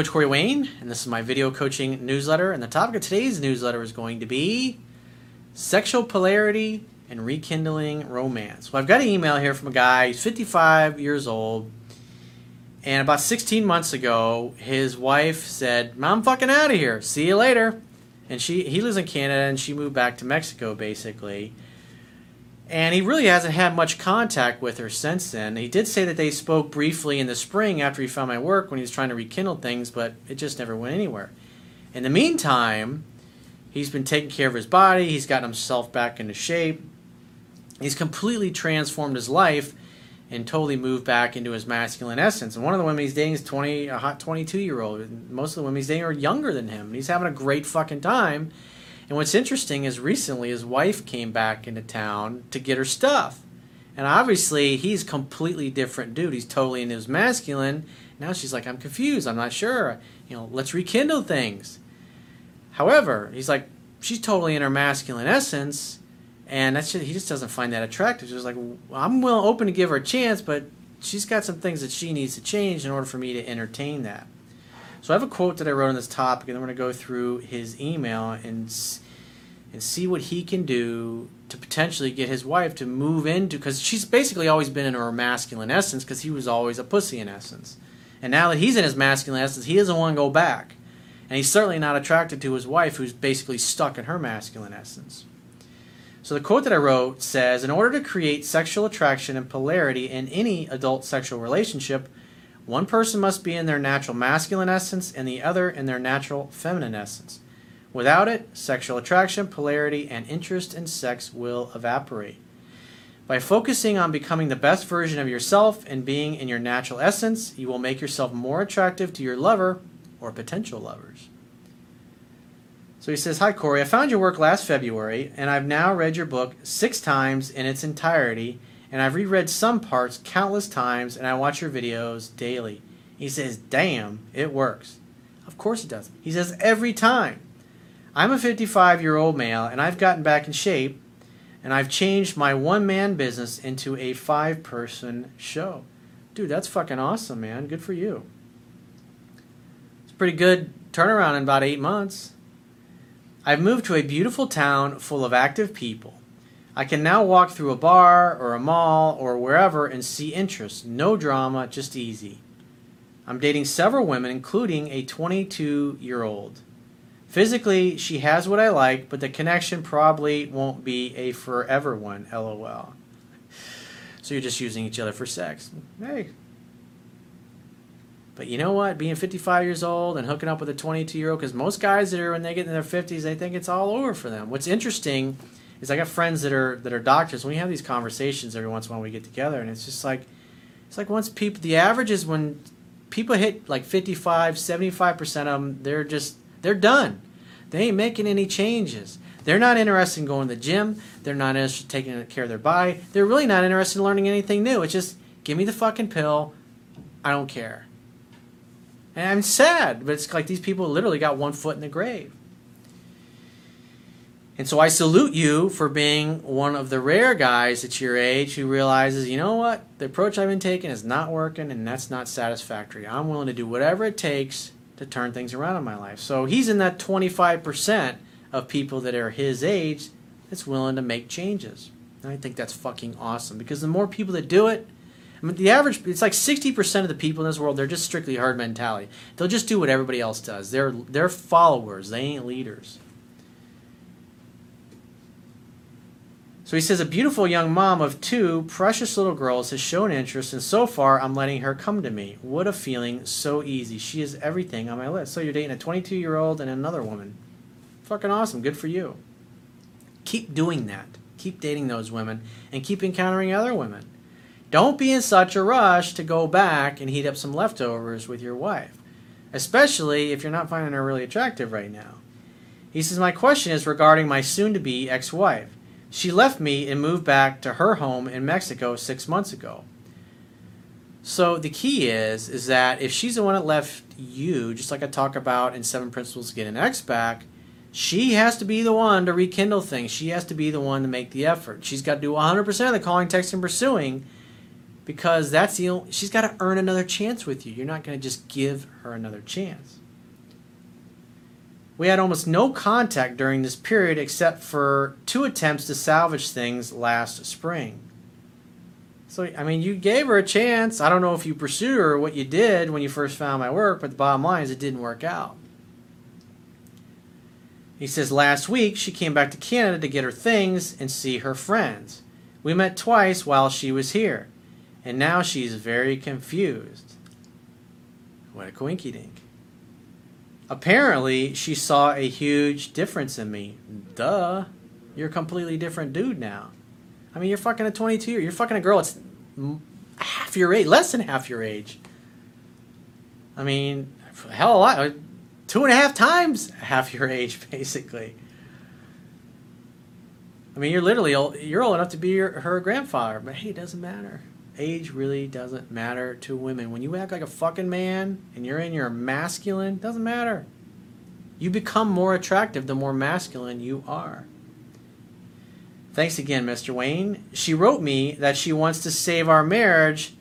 Coach Corey Wayne, and this is my video coaching newsletter. And the topic of today's newsletter is going to be sexual polarity and rekindling romance. Well, I've got an email here from a guy, he's 55 years old, and about 16 months ago, his wife said, I'm fucking out of here. See you later. And she he lives in Canada and she moved back to Mexico basically. And he really hasn't had much contact with her since then. He did say that they spoke briefly in the spring after he found my work when he was trying to rekindle things, but it just never went anywhere. In the meantime, he's been taking care of his body, he's gotten himself back into shape. He's completely transformed his life and totally moved back into his masculine essence. And one of the women he's dating is 20, a hot 22 year old. Most of the women he's dating are younger than him. He's having a great fucking time. And what's interesting is recently his wife came back into town to get her stuff. And obviously he's completely different dude. He's totally in his masculine. Now she's like, I'm confused. I'm not sure. You know, let's rekindle things. However, he's like, she's totally in her masculine essence and that's just, he just doesn't find that attractive. He's like, I'm well open to give her a chance, but she's got some things that she needs to change in order for me to entertain that. So I have a quote that I wrote on this topic, and I'm going to go through his email and and see what he can do to potentially get his wife to move into because she's basically always been in her masculine essence because he was always a pussy in essence, and now that he's in his masculine essence, he doesn't want to go back, and he's certainly not attracted to his wife who's basically stuck in her masculine essence. So the quote that I wrote says In order to create sexual attraction and polarity in any adult sexual relationship, one person must be in their natural masculine essence and the other in their natural feminine essence. Without it, sexual attraction, polarity, and interest in sex will evaporate. By focusing on becoming the best version of yourself and being in your natural essence, you will make yourself more attractive to your lover or potential lovers. So he says, Hi, Corey. I found your work last February, and I've now read your book six times in its entirety, and I've reread some parts countless times, and I watch your videos daily. He says, Damn, it works. Of course it does. He says, Every time. I'm a 55 year old male, and I've gotten back in shape, and I've changed my one man business into a five person show. Dude, that's fucking awesome, man. Good for you. It's a pretty good turnaround in about eight months. I've moved to a beautiful town full of active people. I can now walk through a bar or a mall or wherever and see interest. No drama, just easy. I'm dating several women, including a 22 year old. Physically, she has what I like, but the connection probably won't be a forever one, lol. So you're just using each other for sex. Hey, but you know what? Being 55 years old and hooking up with a 22 year old, because most guys that are when they get in their 50s, they think it's all over for them. What's interesting is I got friends that are that are doctors. We have these conversations every once in a while, we get together, and it's just like it's like once people the average is when people hit like 55, 75 percent of them, they're just they're done. They ain't making any changes. They're not interested in going to the gym. They're not interested in taking care of their body. They're really not interested in learning anything new. It's just give me the fucking pill. I don't care. And I'm sad, but it's like these people literally got one foot in the grave. And so I salute you for being one of the rare guys at your age who realizes, you know what, the approach I've been taking is not working and that's not satisfactory. I'm willing to do whatever it takes to turn things around in my life. So he's in that 25% of people that are his age that's willing to make changes. And I think that's fucking awesome because the more people that do it, I mean, the average, it's like 60% of the people in this world, they're just strictly herd mentality. They'll just do what everybody else does. They're, they're followers, they ain't leaders. So he says, a beautiful young mom of two precious little girls has shown interest, and so far I'm letting her come to me. What a feeling, so easy. She is everything on my list. So you're dating a 22 year old and another woman. Fucking awesome. Good for you. Keep doing that. Keep dating those women and keep encountering other women. Don't be in such a rush to go back and heat up some leftovers with your wife, especially if you're not finding her really attractive right now. He says, My question is regarding my soon to be ex wife. She left me and moved back to her home in Mexico six months ago. So the key is is that if she's the one that left you, just like I talk about in Seven Principles to Get an Ex Back, she has to be the one to rekindle things. She has to be the one to make the effort. She's got to do 100% of the calling, texting, pursuing because that's the only, she's got to earn another chance with you. You're not going to just give her another chance. We had almost no contact during this period except for two attempts to salvage things last spring. So, I mean, you gave her a chance. I don't know if you pursued her or what you did when you first found my work, but the bottom line is it didn't work out. He says last week she came back to Canada to get her things and see her friends. We met twice while she was here, and now she's very confused. What a coinky dink. Apparently, she saw a huge difference in me. Duh. You're a completely different dude now. I mean, you're fucking a 22 year. You're fucking a girl that's half your age, less than half your age. I mean, hell, a lot uh, two and a half times half your age, basically. I mean, you're literally old, you're old enough to be your, her grandfather, but hey, it doesn't matter. Age really doesn't matter to women. When you act like a fucking man and you're in your masculine, doesn't matter. You become more attractive the more masculine you are. Thanks again, Mr. Wayne. She wrote me that she wants to save our marriage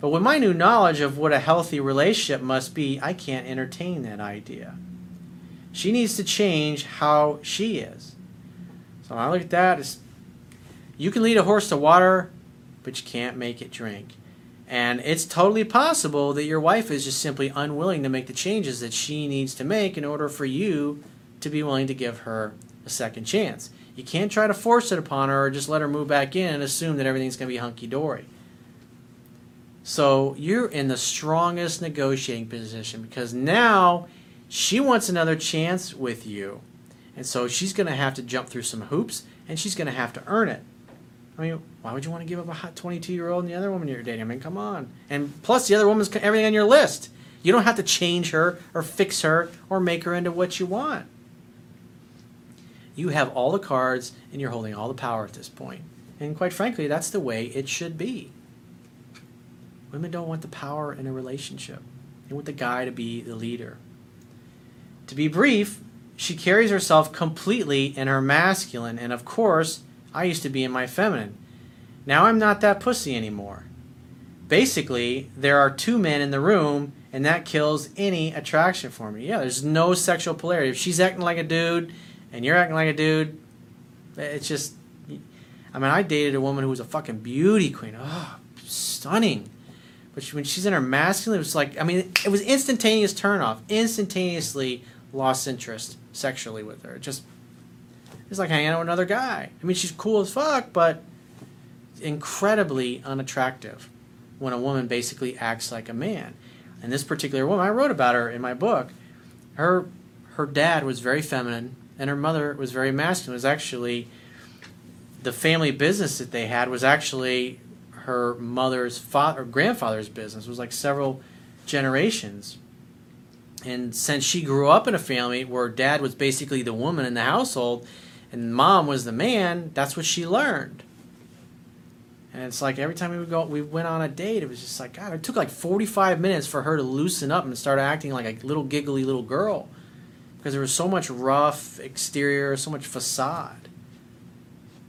but with my new knowledge of what a healthy relationship must be, I can't entertain that idea. She needs to change how she is. So I look at that as you can lead a horse to water, but you can't make it drink. And it's totally possible that your wife is just simply unwilling to make the changes that she needs to make in order for you to be willing to give her a second chance. You can't try to force it upon her or just let her move back in and assume that everything's going to be hunky dory. So you're in the strongest negotiating position because now she wants another chance with you. And so she's going to have to jump through some hoops and she's going to have to earn it. I mean, why would you want to give up a hot 22 year old and the other woman you're dating? I mean, come on. And plus, the other woman's everything on your list. You don't have to change her or fix her or make her into what you want. You have all the cards and you're holding all the power at this point. And quite frankly, that's the way it should be. Women don't want the power in a relationship. They want the guy to be the leader. To be brief, she carries herself completely in her masculine, and of course, I used to be in my feminine. Now I'm not that pussy anymore. Basically, there are two men in the room, and that kills any attraction for me. Yeah, there's no sexual polarity. If she's acting like a dude and you're acting like a dude, it's just. I mean, I dated a woman who was a fucking beauty queen. Oh, stunning. But she, when she's in her masculine, it was like I mean, it was instantaneous turn off, instantaneously lost interest sexually with her. Just it's like hanging out with another guy. I mean, she's cool as fuck, but incredibly unattractive when a woman basically acts like a man. And this particular woman, I wrote about her in my book. Her her dad was very feminine, and her mother was very masculine. It was actually the family business that they had was actually her mother's father or grandfather's business. It was like several generations. And since she grew up in a family where dad was basically the woman in the household and mom was the man, that's what she learned. And it's like every time we would go, we went on a date. It was just like God. It took like forty-five minutes for her to loosen up and start acting like a little giggly little girl, because there was so much rough exterior, so much facade.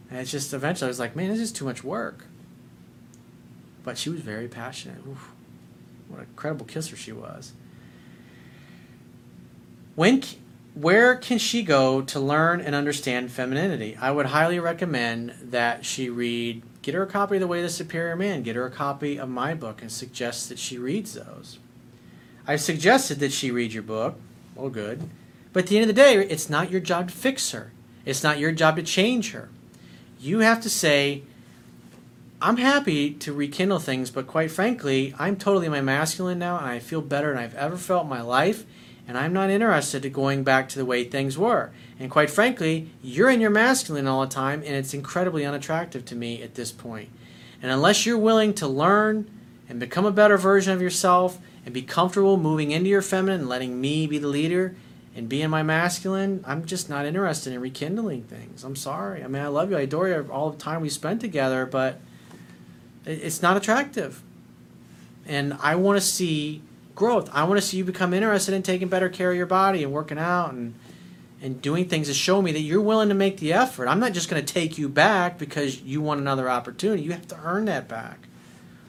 And it's just eventually I was like, man, this is too much work. But she was very passionate. Oof, what a incredible kisser she was. When, where can she go to learn and understand femininity? I would highly recommend that she read, get her a copy of The Way of the Superior Man, get her a copy of my book, and suggest that she reads those. I've suggested that she read your book. Well, good. But at the end of the day, it's not your job to fix her. It's not your job to change her. You have to say, I'm happy to rekindle things, but quite frankly, I'm totally my masculine now, and I feel better than I've ever felt in my life, and I'm not interested in going back to the way things were. And quite frankly, you're in your masculine all the time, and it's incredibly unattractive to me at this point. And unless you're willing to learn and become a better version of yourself and be comfortable moving into your feminine and letting me be the leader and be in my masculine, I'm just not interested in rekindling things. I'm sorry. I mean, I love you. I adore you all the time we spent together, but it's not attractive. And I want to see growth. I want to see you become interested in taking better care of your body and working out and and doing things to show me that you're willing to make the effort. I'm not just going to take you back because you want another opportunity. You have to earn that back.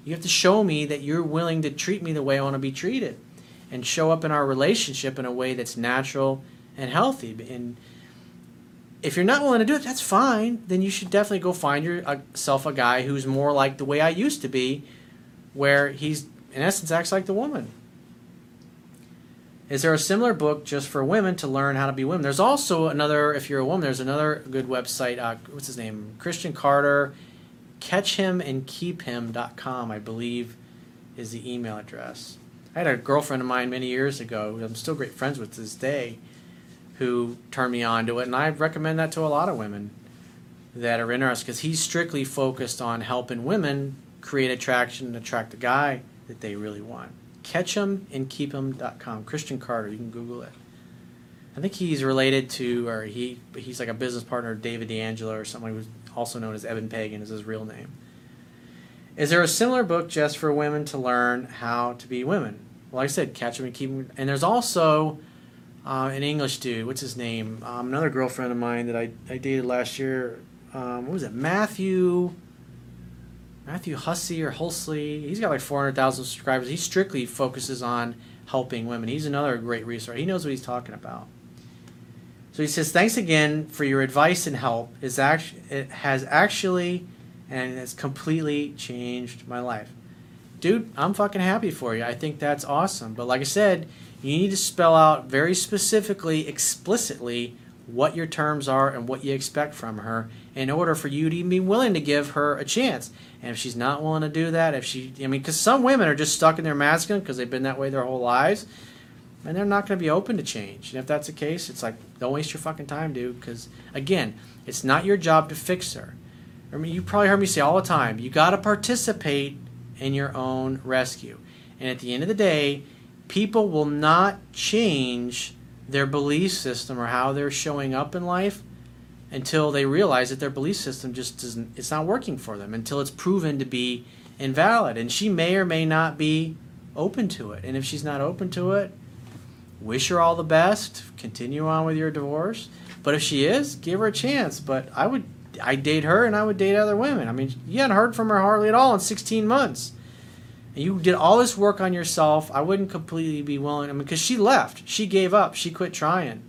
You have to show me that you're willing to treat me the way I want to be treated and show up in our relationship in a way that's natural and healthy. And if you're not willing to do it, that's fine. Then you should definitely go find yourself uh, a guy who's more like the way I used to be, where he's, in essence, acts like the woman. Is there a similar book just for women to learn how to be women? There's also another, if you're a woman, there's another good website. Uh, what's his name? Christian Carter. Catchhimandkeephim.com, I believe, is the email address. I had a girlfriend of mine many years ago, who I'm still great friends with to this day, who turned me on to it, and I recommend that to a lot of women that are interested because he's strictly focused on helping women create attraction and attract the guy that they really want. Catchhimandkeephim.com. Christian Carter, you can Google it. I think he's related to, or he he's like a business partner of David DeAngelo or something who's also known as Eben Pagan is his real name. Is there a similar book just for women to learn how to be women? Well, like I said, Catch 'em and Keep 'em. And there's also uh, an English dude. What's his name? Um, another girlfriend of mine that I, I dated last year. Um, what was it? Matthew. Matthew Hussey or Hulsey. He's got like 400,000 subscribers. He strictly focuses on helping women. He's another great resource. He knows what he's talking about. So he says, "Thanks again for your advice and help. Is actually it has actually and it's completely changed my life." Dude, I'm fucking happy for you. I think that's awesome. But like I said, you need to spell out very specifically, explicitly what your terms are and what you expect from her in order for you to even be willing to give her a chance. And if she's not willing to do that, if she, I mean, because some women are just stuck in their masculine because they've been that way their whole lives, and they're not going to be open to change. And if that's the case, it's like, don't waste your fucking time, dude, because again, it's not your job to fix her. I mean, you probably heard me say all the time, you got to participate in your own rescue. And at the end of the day, people will not change their belief system or how they're showing up in life until they realize that their belief system just doesn't it's not working for them until it's proven to be invalid. And she may or may not be open to it. And if she's not open to it wish her all the best continue on with your divorce. But if she is give her a chance. But i would i date her and i would date other women. I mean you hadn't heard from her hardly at all in 16 months and you did all this work on yourself i wouldn't completely be willing i mean because she left she gave up she quit trying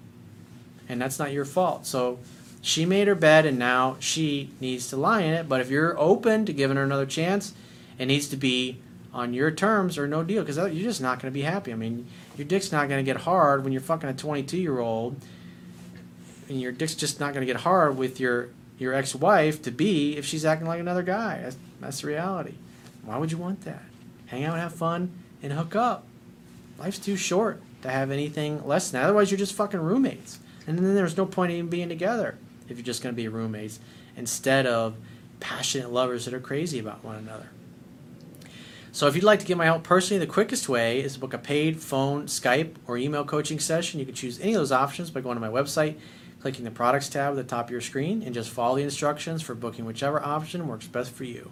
and that's not your fault so she made her bed and now she needs to lie in it. But if you're open to giving her another chance, it needs to be on your terms or no deal because you're just not going to be happy. I mean, your dick's not going to get hard when you're fucking a 22 year old, and your dick's just not going to get hard with your your ex wife to be if she's acting like another guy. That's, that's the reality. Why would you want that? Hang out, have fun, and hook up. Life's too short to have anything less than that. Otherwise, you're just fucking roommates. And then there's no point in even being together if you're just going to be roommates instead of passionate lovers that are crazy about one another. So, if you'd like to get my help personally, the quickest way is to book a paid phone, Skype, or email coaching session. You can choose any of those options by going to my website, clicking the products tab at the top of your screen, and just follow the instructions for booking whichever option works best for you.